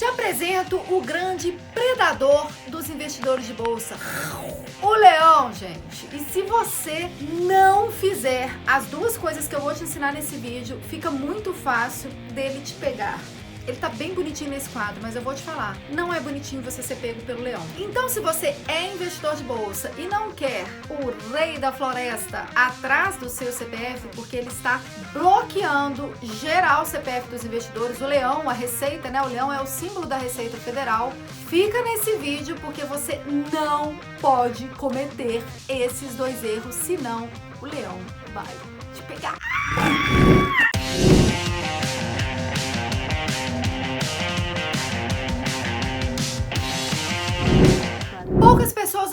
Te apresento o grande predador dos investidores de bolsa, o leão, gente. E se você não fizer as duas coisas que eu vou te ensinar nesse vídeo, fica muito fácil dele te pegar. Ele tá bem bonitinho nesse quadro, mas eu vou te falar, não é bonitinho você ser pego pelo leão. Então, se você é investidor de bolsa e não quer o rei da floresta atrás do seu CPF, porque ele está bloqueando geral o CPF dos investidores, o leão, a receita, né? O leão é o símbolo da Receita Federal. Fica nesse vídeo porque você não pode cometer esses dois erros, senão o leão vai te pegar.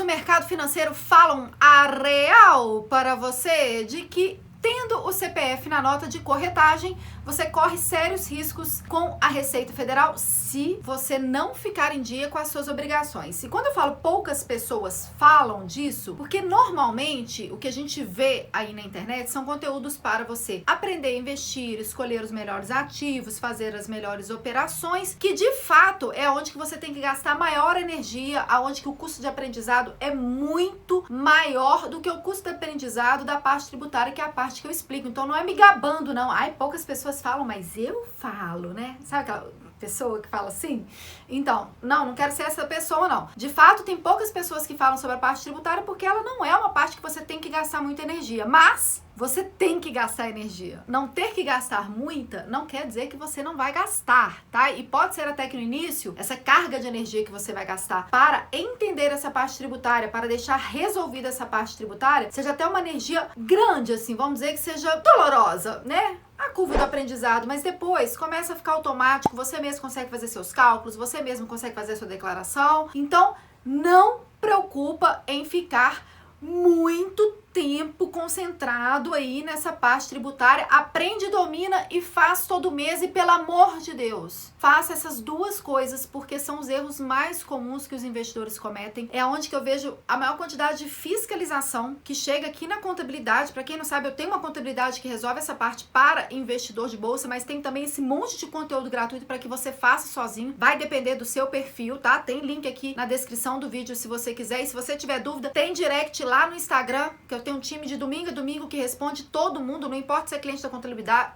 Mercado financeiro falam a real para você de que tendo o CPF na nota de corretagem, você corre sérios riscos com a Receita Federal se você não ficar em dia com as suas obrigações. E quando eu falo poucas pessoas falam disso, porque normalmente o que a gente vê aí na internet são conteúdos para você aprender a investir, escolher os melhores ativos, fazer as melhores operações, que de fato é onde que você tem que gastar maior energia, aonde que o custo de aprendizado é muito maior do que o custo de aprendizado da parte tributária, que é a parte que eu explico. Então não é me gabando não. Ai, poucas pessoas pessoas falam, mas eu falo, né? Sabe aquela pessoa que fala assim? Então, não, não quero ser essa pessoa, não. De fato, tem poucas pessoas que falam sobre a parte tributária porque ela não é uma parte que você tem que gastar muita energia. Mas você tem que gastar energia. Não ter que gastar muita não quer dizer que você não vai gastar, tá? E pode ser até que no início, essa carga de energia que você vai gastar para entender essa parte tributária, para deixar resolvida essa parte tributária, seja até uma energia grande, assim, vamos dizer que seja dolorosa, né? A curva do aprendizado, mas depois começa a ficar automático, você mesmo consegue fazer seus cálculos, você mesmo consegue fazer sua declaração. Então, não preocupa em ficar muito tempo concentrado aí nessa parte tributária. Aprende, domina e faz todo mês e pelo amor de Deus, faça essas duas coisas porque são os erros mais comuns que os investidores cometem. É onde que eu vejo a maior quantidade de fiscalização que chega aqui na contabilidade. Para quem não sabe, eu tenho uma contabilidade que resolve essa parte para investidor de bolsa, mas tem também esse monte de conteúdo gratuito para que você faça sozinho. Vai depender do seu perfil, tá? Tem link aqui na descrição do vídeo se você quiser. E se você tiver dúvida, tem direct lá no Instagram, que eu tem um time de domingo a domingo que responde todo mundo, não importa se é cliente da contabilidade,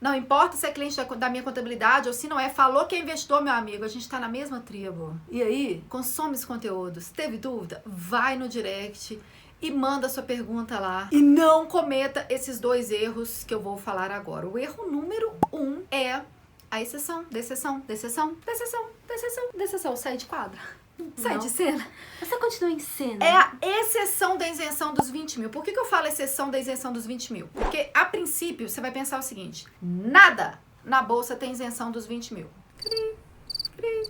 não importa se é cliente da, da minha contabilidade ou se não é, falou que é investidor, meu amigo, a gente tá na mesma tribo. E aí, consome os conteúdos. Teve dúvida? Vai no direct e manda sua pergunta lá. E não cometa esses dois erros que eu vou falar agora. O erro número um é a exceção, exceção, exceção, exceção, exceção, exceção, sai de quadra. Sai de cena? Você continua em cena. É a exceção da isenção dos 20 mil. Por que, que eu falo exceção da isenção dos 20 mil? Porque, a princípio, você vai pensar o seguinte: nada na bolsa tem isenção dos 20 mil. Cri, cri,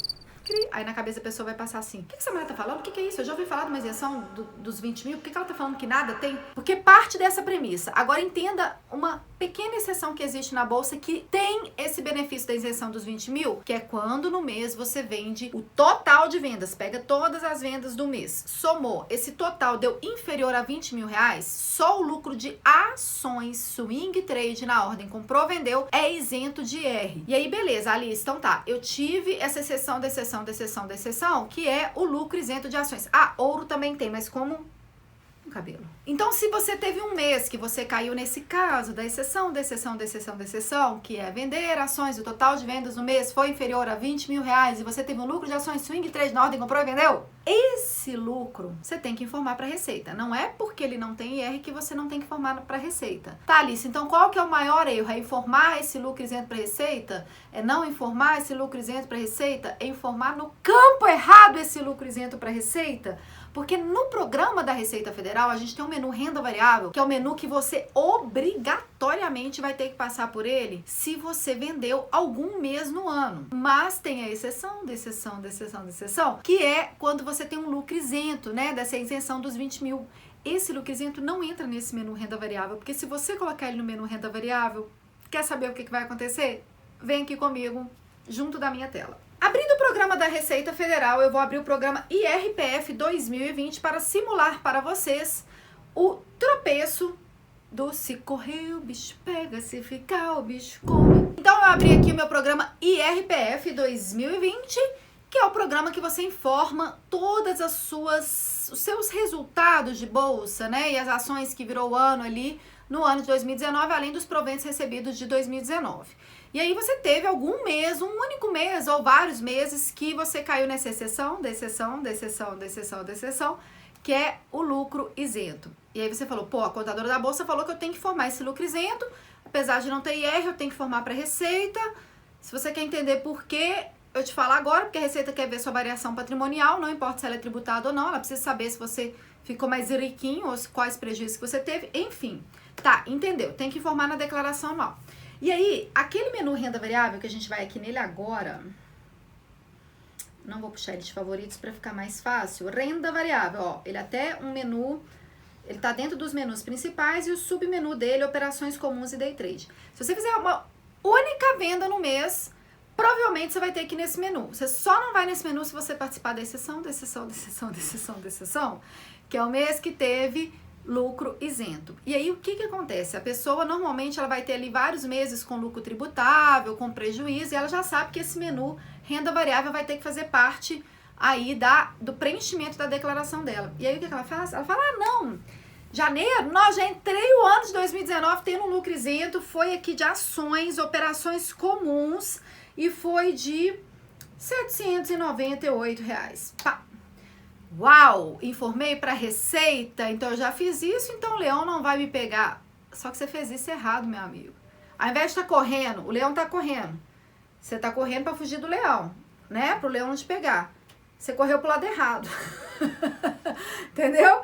cri. Aí na cabeça a pessoa vai passar assim: o que, que essa mulher tá falando? O que, que é isso? Eu já ouvi falar de uma isenção do, dos 20 mil. Por que, que ela tá falando que nada tem? Porque parte dessa premissa. Agora entenda uma pequena exceção que existe na bolsa que tem esse benefício da isenção dos 20 mil, que é quando no mês você vende o total de vendas, pega todas as vendas do mês, somou, esse total deu inferior a 20 mil reais, só o lucro de ações swing trade na ordem comprou, vendeu, é isento de R. E aí, beleza, Alice, então tá, eu tive essa exceção da exceção da exceção da exceção, que é o lucro isento de ações. Ah, ouro também tem, mas como cabelo. Então, se você teve um mês que você caiu nesse caso da exceção, da exceção, da exceção, da exceção, que é vender ações, o total de vendas no mês foi inferior a 20 mil reais e você teve um lucro de ações swing trade na ordem, comprou e vendeu, esse lucro você tem que informar para a Receita. Não é porque ele não tem IR que você não tem que informar para a Receita. Tá, Alice, então qual que é o maior erro? É informar esse lucro isento para a Receita? É não informar esse lucro isento para a Receita? É informar no campo errado esse lucro isento para a Receita? Porque no programa da Receita Federal, a gente tem um menu renda variável, que é o menu que você obrigatoriamente vai ter que passar por ele se você vendeu algum mês no ano. Mas tem a exceção, exceção, exceção, exceção, que é quando você tem um lucro isento, né? Dessa isenção dos 20 mil. Esse lucro isento não entra nesse menu renda variável, porque se você colocar ele no menu renda variável, quer saber o que vai acontecer? Vem aqui comigo, junto da minha tela. Abrindo o programa da Receita Federal, eu vou abrir o programa IRPF 2020 para simular para vocês o tropeço do se correr o bicho pega, se ficar o bicho come. Então eu abri aqui o meu programa IRPF 2020, que é o programa que você informa todas as suas os seus resultados de bolsa, né? E as ações que virou o ano ali no ano de 2019, além dos proventos recebidos de 2019. E aí você teve algum mês, um único mês ou vários meses que você caiu nessa exceção, exceção, exceção, exceção, exceção, que é o lucro isento. E aí você falou, pô, a contadora da bolsa falou que eu tenho que formar esse lucro isento, apesar de não ter IR, eu tenho que formar para receita. Se você quer entender por quê, eu te falo agora, porque a Receita quer ver sua variação patrimonial, não importa se ela é tributada ou não, ela precisa saber se você ficou mais riquinho ou quais prejuízos que você teve, enfim. Tá, entendeu? Tem que informar na declaração anual. E aí, aquele menu renda variável, que a gente vai aqui nele agora, não vou puxar ele de favoritos para ficar mais fácil. Renda variável, ó, ele até um menu, ele tá dentro dos menus principais e o submenu dele, operações comuns e day trade. Se você fizer uma única venda no mês, provavelmente você vai ter ir nesse menu. Você só não vai nesse menu se você participar da exceção, da exceção, da exceção, da exceção, da exceção, que é o mês que teve lucro isento. E aí o que que acontece? A pessoa normalmente ela vai ter ali vários meses com lucro tributável, com prejuízo, e ela já sabe que esse menu renda variável vai ter que fazer parte aí da do preenchimento da declaração dela. E aí o que, que ela faz? Ela fala: "Ah, não, Janeiro, nós já entrei o ano de 2019 tendo um lucro isento, foi aqui de ações, operações comuns e foi de 798 reais. Pá, Uau, informei para Receita, então eu já fiz isso, então o leão não vai me pegar. Só que você fez isso errado, meu amigo. Ao invés de estar tá correndo, o leão está correndo. Você está correndo para fugir do leão, né? Para o leão não te pegar. Você correu pro lado errado. Entendeu?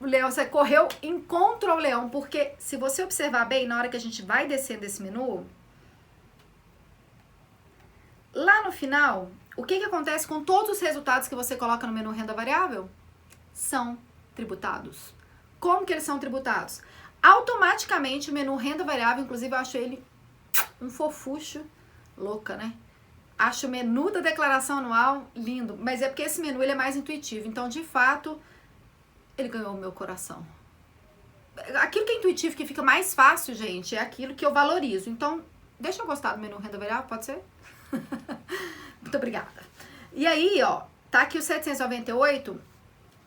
O leão, você correu em contra o leão, porque se você observar bem, na hora que a gente vai descendo esse menu, lá no final, o que, que acontece com todos os resultados que você coloca no menu renda variável? São tributados. Como que eles são tributados? Automaticamente o menu renda variável, inclusive eu acho ele um fofucho, louca, né? Acho o menu da declaração anual lindo, mas é porque esse menu ele é mais intuitivo. Então, de fato, ele ganhou o meu coração. Aquilo que é intuitivo, que fica mais fácil, gente, é aquilo que eu valorizo. Então, deixa eu gostar do menu renda variável, pode ser? Muito obrigada. E aí, ó, tá aqui o 798.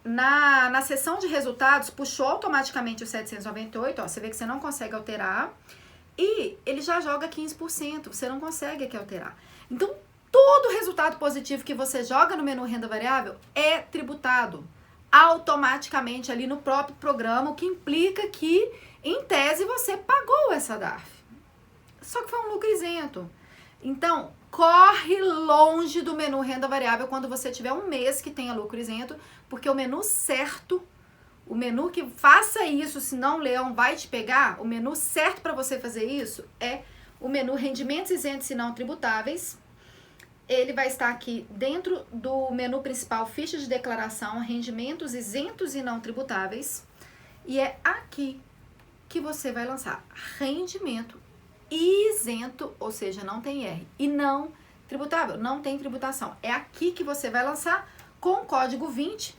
Na, na seção de resultados, puxou automaticamente o 798, ó, você vê que você não consegue alterar. E ele já joga 15%, você não consegue aqui alterar. Então, todo resultado positivo que você joga no menu renda variável é tributado automaticamente ali no próprio programa, o que implica que, em tese, você pagou essa DARF. Só que foi um lucro isento. Então, corre longe do menu renda variável quando você tiver um mês que tenha lucro isento, porque o menu certo, o menu que faça isso, senão o leão vai te pegar, o menu certo para você fazer isso é o menu rendimentos isentos e não tributáveis. Ele vai estar aqui dentro do menu principal, ficha de declaração, rendimentos isentos e não tributáveis. E é aqui que você vai lançar rendimento isento, ou seja, não tem R. E não tributável, não tem tributação. É aqui que você vai lançar com o código 20.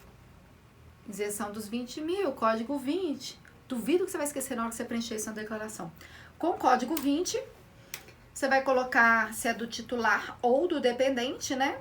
Isenção dos 20 mil, código 20. Duvido que você vai esquecer na hora que você preencher isso na declaração. Com o código 20, você vai colocar se é do titular ou do dependente, né?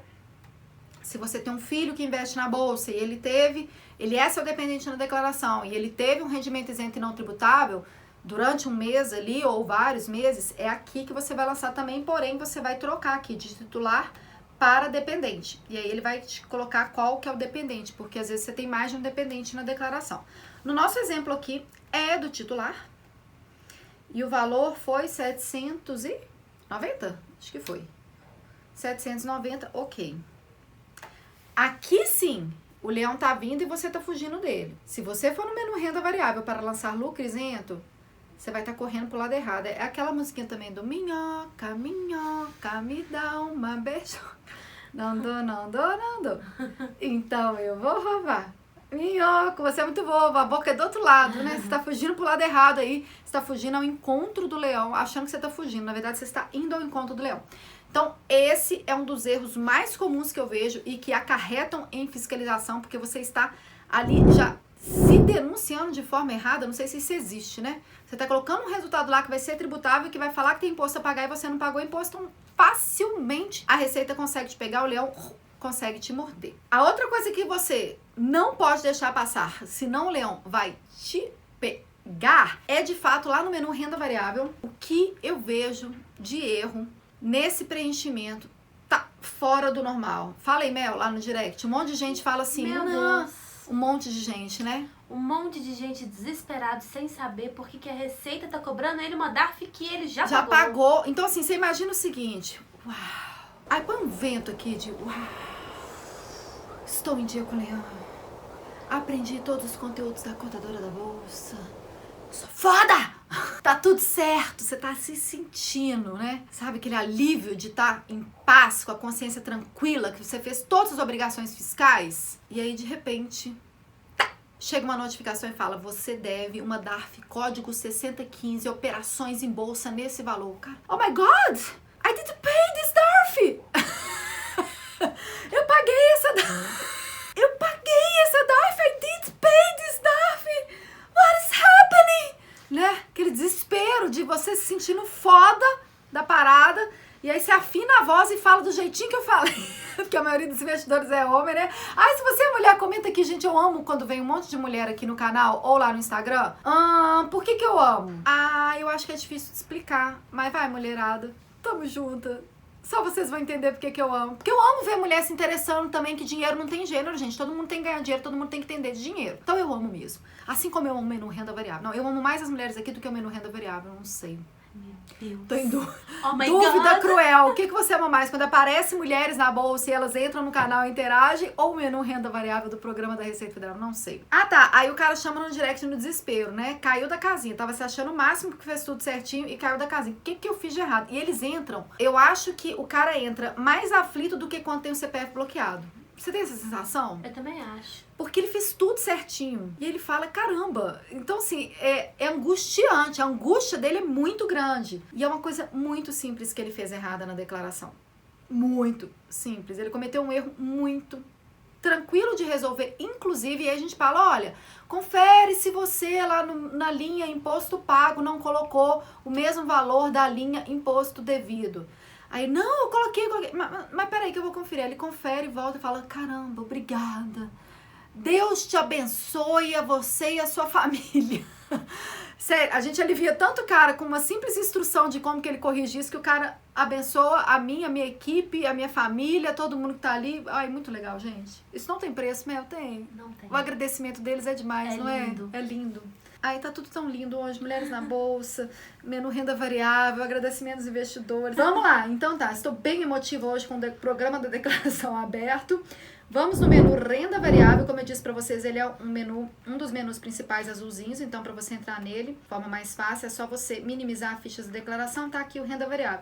Se você tem um filho que investe na bolsa e ele teve, ele é seu dependente na declaração e ele teve um rendimento isento e não tributável, durante um mês ali ou vários meses, é aqui que você vai lançar também, porém você vai trocar aqui de titular para dependente. E aí ele vai te colocar qual que é o dependente, porque às vezes você tem mais de um dependente na declaração. No nosso exemplo aqui é do titular. E o valor foi 790, acho que foi. 790, OK. Aqui sim, o leão tá vindo e você tá fugindo dele. Se você for no menu renda variável para lançar lucro isento, você vai estar tá correndo pro lado errado. É aquela musiquinha também do minhoca, minhoca, me dá uma beijo. Não dou, não dou, não dou. Então eu vou roubar. Minhoca, você é muito boba, a boca é do outro lado, né? Você tá fugindo pro lado errado aí, você tá fugindo ao encontro do leão, achando que você tá fugindo. Na verdade, você está indo ao encontro do leão. Então, esse é um dos erros mais comuns que eu vejo e que acarretam em fiscalização, porque você está ali já se denunciando de forma errada, não sei se isso existe, né? Você está colocando um resultado lá que vai ser tributável, que vai falar que tem imposto a pagar e você não pagou imposto, então facilmente a Receita consegue te pegar, o leão consegue te morder. A outra coisa que você não pode deixar passar, senão o leão vai te pegar, é de fato lá no menu renda variável, o que eu vejo de erro nesse preenchimento tá fora do normal. Fala aí, Mel, lá no direct. Um monte de gente fala assim, Meu não, Deus. Um monte de gente, né? Um monte de gente desesperado, sem saber por que, que a Receita tá cobrando ele uma DARF que ele já, Já pagou. pagou. Então, assim, você imagina o seguinte. Uau. Aí põe um vento aqui de uau. Estou em dia com o leão. Aprendi todos os conteúdos da contadora da bolsa. Sou foda! Tá tudo certo, você tá se sentindo, né? Sabe aquele alívio de estar em paz, com a consciência tranquila, que você fez todas as obrigações fiscais? E aí, de repente, tá, chega uma notificação e fala: você deve uma DARF código 6015 operações em bolsa nesse valor. Cara, oh my god! I did pay this DARF! Eu paguei essa DARF! Eu paguei essa DARF! I did pay this DARF! What is happening? Né? Aquele desespero de você se sentindo foda da parada. E aí você afina a voz e fala do jeitinho que eu falei. Porque a maioria dos investidores é homem, né? Ai, se você é mulher, comenta aqui, gente. Eu amo quando vem um monte de mulher aqui no canal ou lá no Instagram. Ah, por que que eu amo? Ah, eu acho que é difícil de explicar. Mas vai, mulherada. Tamo junta. Só vocês vão entender porque que eu amo. Porque eu amo ver mulher se interessando também, que dinheiro não tem gênero, gente. Todo mundo tem que ganhar dinheiro, todo mundo tem que entender de dinheiro. Então eu amo mesmo. Assim como eu amo menu renda variável. Não, eu amo mais as mulheres aqui do que o menu renda variável, não sei. Deus. Tô em dú- Oh dúvida God. cruel. O que, que você ama mais? Quando aparece mulheres na bolsa e elas entram no canal e interagem? Ou o menu renda variável do programa da Receita Federal? Não sei. Ah, tá. Aí o cara chama no direct no desespero, né? Caiu da casinha. Tava se achando o máximo que fez tudo certinho e caiu da casinha. O que, que eu fiz de errado? E eles entram. Eu acho que o cara entra mais aflito do que quando tem o CPF bloqueado. Você tem essa sensação? Eu também acho. Porque ele fez tudo certinho. E ele fala, caramba. Então, assim, é, é angustiante. A angústia dele é muito grande. E é uma coisa muito simples que ele fez errada na declaração. Muito simples. Ele cometeu um erro muito tranquilo de resolver. Inclusive, aí a gente fala, olha, confere se você lá no- na linha imposto pago não colocou o mesmo valor da linha imposto devido. Aí, não, eu coloquei, coloquei. Mas, mas, mas peraí que eu vou conferir. Ele confere, volta e fala, caramba, obrigada. Deus te abençoe a você e a sua família. Sério, a gente alivia tanto o cara com uma simples instrução de como que ele corrige isso, que o cara abençoa a mim, a minha equipe, a minha família, todo mundo que tá ali. Ai, muito legal, gente. Isso não tem preço, Mel? Tem. Não tem. O agradecimento deles é demais, É não lindo. é? É lindo. Ai, tá tudo tão lindo hoje. Mulheres na bolsa, menu renda variável, agradecimento aos investidores. Vamos lá, então tá. Estou bem emotiva hoje com o programa da declaração aberto. Vamos no menu renda variável. Como eu disse pra vocês, ele é um menu, um dos menus principais azulzinhos. Então, pra você entrar nele, forma mais fácil, é só você minimizar a ficha de declaração. Tá aqui o renda variável.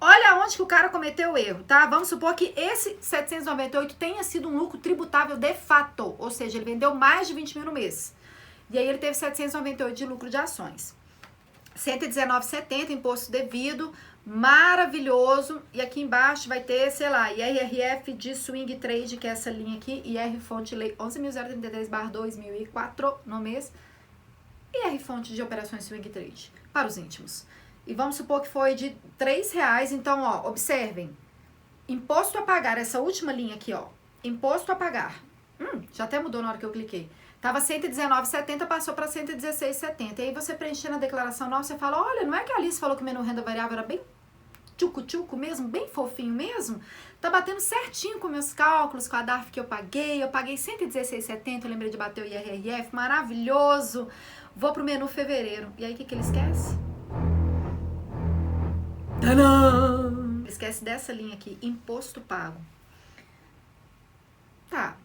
Olha onde que o cara cometeu o erro, tá? Vamos supor que esse 798 tenha sido um lucro tributável de fato, ou seja, ele vendeu mais de 20 mil no mês. E aí ele teve 798 de lucro de ações. 119,70 imposto devido, maravilhoso. E aqui embaixo vai ter, sei lá, IRRF de Swing Trade, que é essa linha aqui, IR Fonte Lei 11.033/2004 no mês. IR Fonte de Operações Swing Trade, para os íntimos. E vamos supor que foi de R$ reais. Então, ó, observem. Imposto a pagar, essa última linha aqui, ó. Imposto a pagar. Hum, já até mudou na hora que eu cliquei. Tava 119,70, passou para 116,70. E aí você preenchendo a declaração nova, você fala, olha, não é que a Alice falou que o menu renda variável era bem tchucu-tchucu mesmo, bem fofinho mesmo? Tá batendo certinho com meus cálculos, com a DARF que eu paguei. Eu paguei 116,70, eu lembrei de bater o IRRF, maravilhoso. Vou pro menu fevereiro. E aí, o que, que ele esquece? Tadã! Esquece dessa linha aqui, imposto pago. Tá,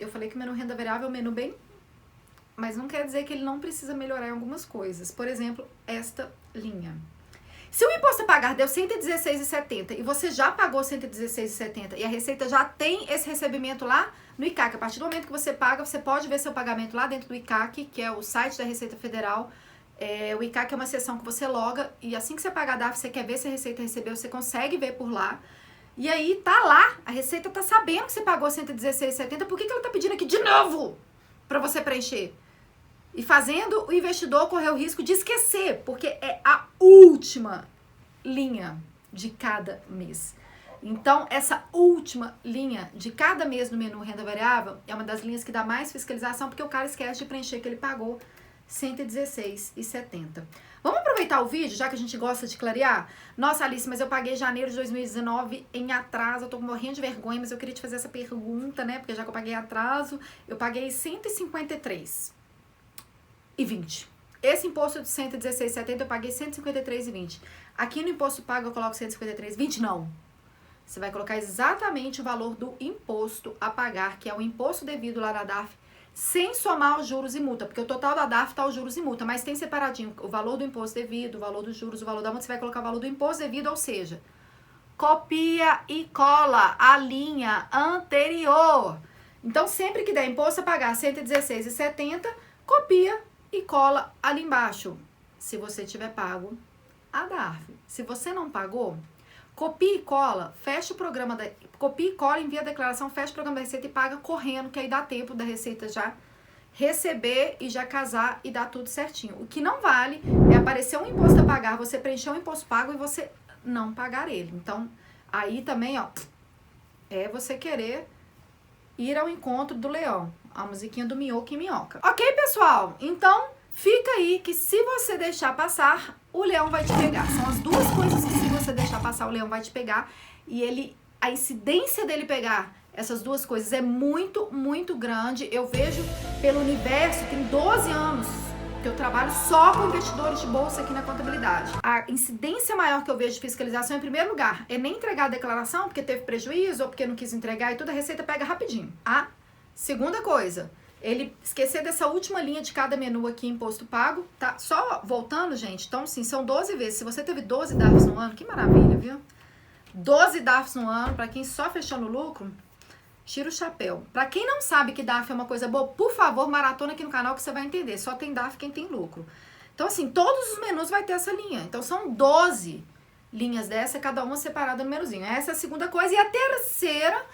eu falei que o menu renda variável é um menu bem mas não quer dizer que ele não precisa melhorar em algumas coisas. Por exemplo, esta linha. Se o imposto a pagar deu 116,70 e você já pagou 116,70 e a Receita já tem esse recebimento lá no ICAC, a partir do momento que você paga, você pode ver seu pagamento lá dentro do ICAC, que é o site da Receita Federal. É, o ICAC é uma seção que você loga e assim que você pagar a DAF, você quer ver se a Receita recebeu, você consegue ver por lá. E aí tá lá, a Receita tá sabendo que você pagou 116,70, por que, que ela tá pedindo aqui de novo pra você preencher? E fazendo o investidor correr o risco de esquecer, porque é a última linha de cada mês. Então, essa última linha de cada mês no menu renda variável é uma das linhas que dá mais fiscalização, porque o cara esquece de preencher que ele pagou R$ 116,70. Vamos aproveitar o vídeo, já que a gente gosta de clarear? Nossa, Alice, mas eu paguei janeiro de 2019 em atraso, eu tô morrendo de vergonha, mas eu queria te fazer essa pergunta, né? Porque já que eu paguei atraso, eu paguei 153 e 20. Esse imposto de 116,70 eu paguei 153,20. Aqui no imposto pago eu coloco 153,20? Não. Você vai colocar exatamente o valor do imposto a pagar, que é o imposto devido lá na DARF, sem somar os juros e multa, porque o total da DARF tá os juros e multa, mas tem separadinho o valor do imposto devido, o valor dos juros, o valor da multa, você vai colocar o valor do imposto devido, ou seja, copia e cola a linha anterior. Então, sempre que der imposto a pagar 116,70, copia e cola ali embaixo, se você tiver pago a DARF. Se você não pagou, Copia e cola, fecha o programa da. Copia e cola, envia a declaração, fecha o programa da Receita e paga correndo, que aí dá tempo da Receita já receber e já casar e dar tudo certinho. O que não vale é aparecer um imposto a pagar, você preencher um imposto pago e você não pagar ele. Então, aí também, ó, é você querer ir ao encontro do leão. A musiquinha do minhoca e minhoca. Ok, pessoal? Então, fica aí que se você deixar passar, o leão vai te pegar. São as duas coisas que se você deixar passar, o leão vai te pegar. E ele, a incidência dele pegar essas duas coisas é muito, muito grande. Eu vejo pelo universo, tem 12 anos que eu trabalho só com investidores de bolsa aqui na contabilidade. A incidência maior que eu vejo de fiscalização, em primeiro lugar, é nem entregar a declaração porque teve prejuízo ou porque não quis entregar e toda a receita pega rapidinho. A segunda coisa, ele esquecer dessa última linha de cada menu aqui, imposto pago, tá? Só voltando, gente, então sim, são 12 vezes. Se você teve 12 DARFs no ano, que maravilha, viu? 12 DARFs no ano, para quem só fechou no lucro, tira o chapéu. Para quem não sabe que DARF é uma coisa boa, por favor, maratona aqui no canal que você vai entender. Só tem DARF quem tem lucro. Então, assim, todos os menus vai ter essa linha. Então, são 12 linhas dessa, cada uma separada no menuzinho. Essa é a segunda coisa. E a terceira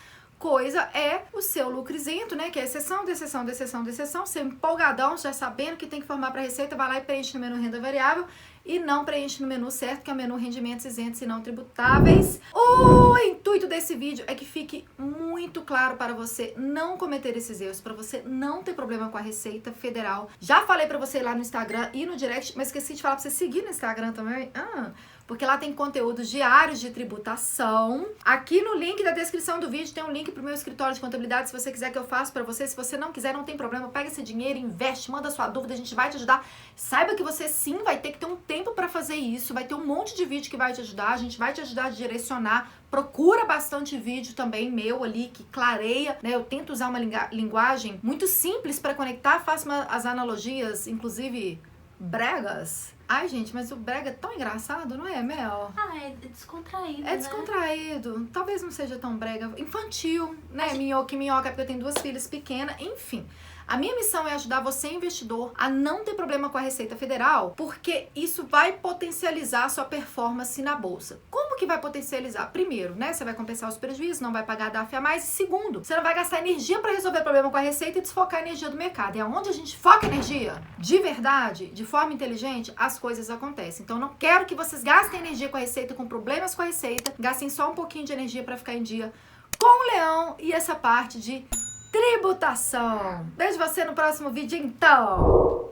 coisa é o seu lucro isento, né? Que é exceção, exceção, exceção, exceção. Você empolgadão, já sabendo que tem que formar para receita, vai lá e preenche no menu renda variável e não preenche no menu certo, que é o menu rendimentos isentos e não tributáveis. O intuito desse vídeo é que fique muito claro para você não cometer esses erros, para você não ter problema com a Receita Federal. Já falei para você lá no Instagram e no direct, mas esqueci de falar para você seguir no Instagram também. Ah, porque lá tem conteúdos diários de tributação. Aqui no link da descrição do vídeo tem um link pro meu escritório de contabilidade, se você quiser que eu faça para você. Se você não quiser, não tem problema, pega esse dinheiro, investe, manda sua dúvida, a gente vai te ajudar. Saiba que você sim vai ter que ter um tempo para fazer isso, vai ter um monte de vídeo que vai te ajudar, a gente vai te ajudar a direcionar. Procura bastante vídeo também meu ali que clareia, né? Eu tento usar uma linguagem muito simples para conectar, faço uma, as analogias, inclusive bregas. Ai, gente, mas o brega é tão engraçado, não é, Mel? Ah, é descontraído. É descontraído. Né? Talvez não seja tão brega. Infantil, né? Gente... Minhoca e minhoca, porque eu tenho duas filhas pequenas, enfim. A minha missão é ajudar você, investidor, a não ter problema com a Receita Federal, porque isso vai potencializar a sua performance na bolsa. Como que vai potencializar? Primeiro, né, você vai compensar os prejuízos, não vai pagar DAF a mais. E segundo, você não vai gastar energia para resolver o problema com a Receita e desfocar a energia do mercado. E aonde a gente foca energia, de verdade, de forma inteligente, as coisas acontecem. Então, não quero que vocês gastem energia com a Receita, com problemas com a Receita, gastem só um pouquinho de energia para ficar em dia com o leão e essa parte de tributação. Vejo você no próximo vídeo então.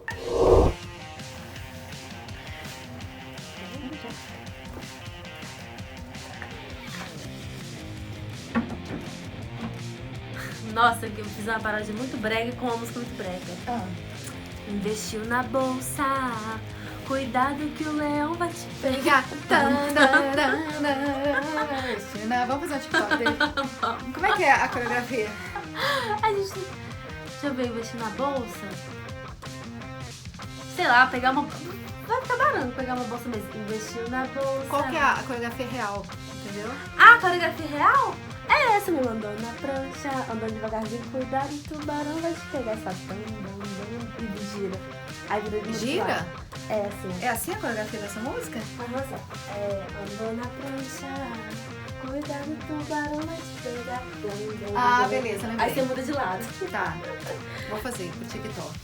Nossa, que eu fiz uma paródia muito brega com uma música muito brega. Ah. Investiu na bolsa. Cuidado que o leão vai te pegar. Vamos fazer um TikTok Como é que é a coreografia? A gente. Deixa eu ver, investir na bolsa. Sei lá, pegar uma. Vai ficar barato pegar uma bolsa mesmo. Investiu na bolsa. Qual que é a coreografia real? Entendeu? Ah, a coreografia real? É essa, meu. Andando na prancha, andando devagarzinho, cuidado, o tubarão vai te pegar. Dam, dam, e gira. Aí vira Gira? É assim. É assim a coreografia dessa música? Você. É, andou na prancha. Cuidado, tubarão vai te pegar. Ah, beleza, lembrei. Aí você muda de lado. Tá. Vou fazer pro TikTok.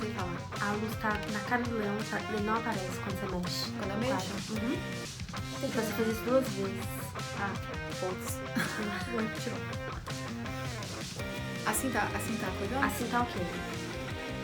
Sei falar. A luz tá na cara do leão, tá- ele não aparece quando você mexe. Quando eu mexo? Uhum. Então você fez isso duas vezes. Ah, putz. Assim tá, assim tá cuidando? Assim tá ok.